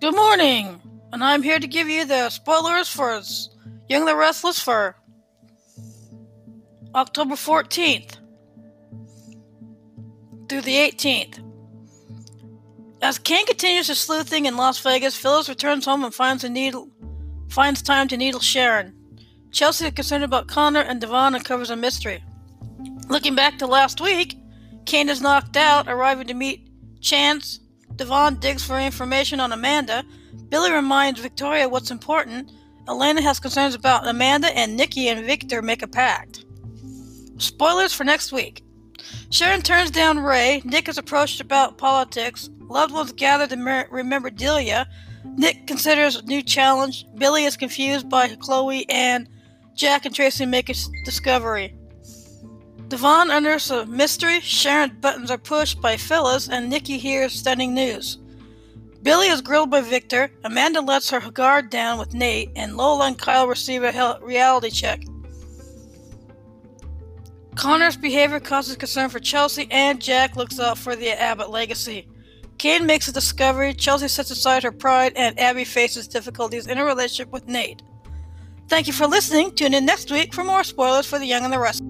Good morning, and I'm here to give you the spoilers for Young the Restless for October 14th through the 18th. As Cane continues his sleuthing in Las Vegas, Phyllis returns home and finds a needle finds time to needle Sharon. Chelsea is concerned about Connor, and Devon uncovers a mystery. Looking back to last week, Cane is knocked out, arriving to meet Chance. Devon digs for information on Amanda. Billy reminds Victoria what's important. Elena has concerns about Amanda, and Nikki and Victor make a pact. Spoilers for next week. Sharon turns down Rey. Nick is approached about politics. Loved ones gather to mer- remember Delia. Nick considers a new challenge. Billy is confused by Chloe, and Jack and Traci make a discovery. Devon unearths a mystery. Sharon's buttons are pushed by Phyllis, and Nikki hears stunning news. Billy is grilled by Victor. Amanda lets her guard down with Nate, and Lola and Kyle receive a reality check. Connor's behavior causes concern for Chelsea, and Jack looks out for the Abbott legacy. Cane makes a discovery, Chelsea sets aside her pride, and Abby faces difficulties in a relationship with Nate. Thank you for listening. Tune in next week for more spoilers for The Young and the Restless.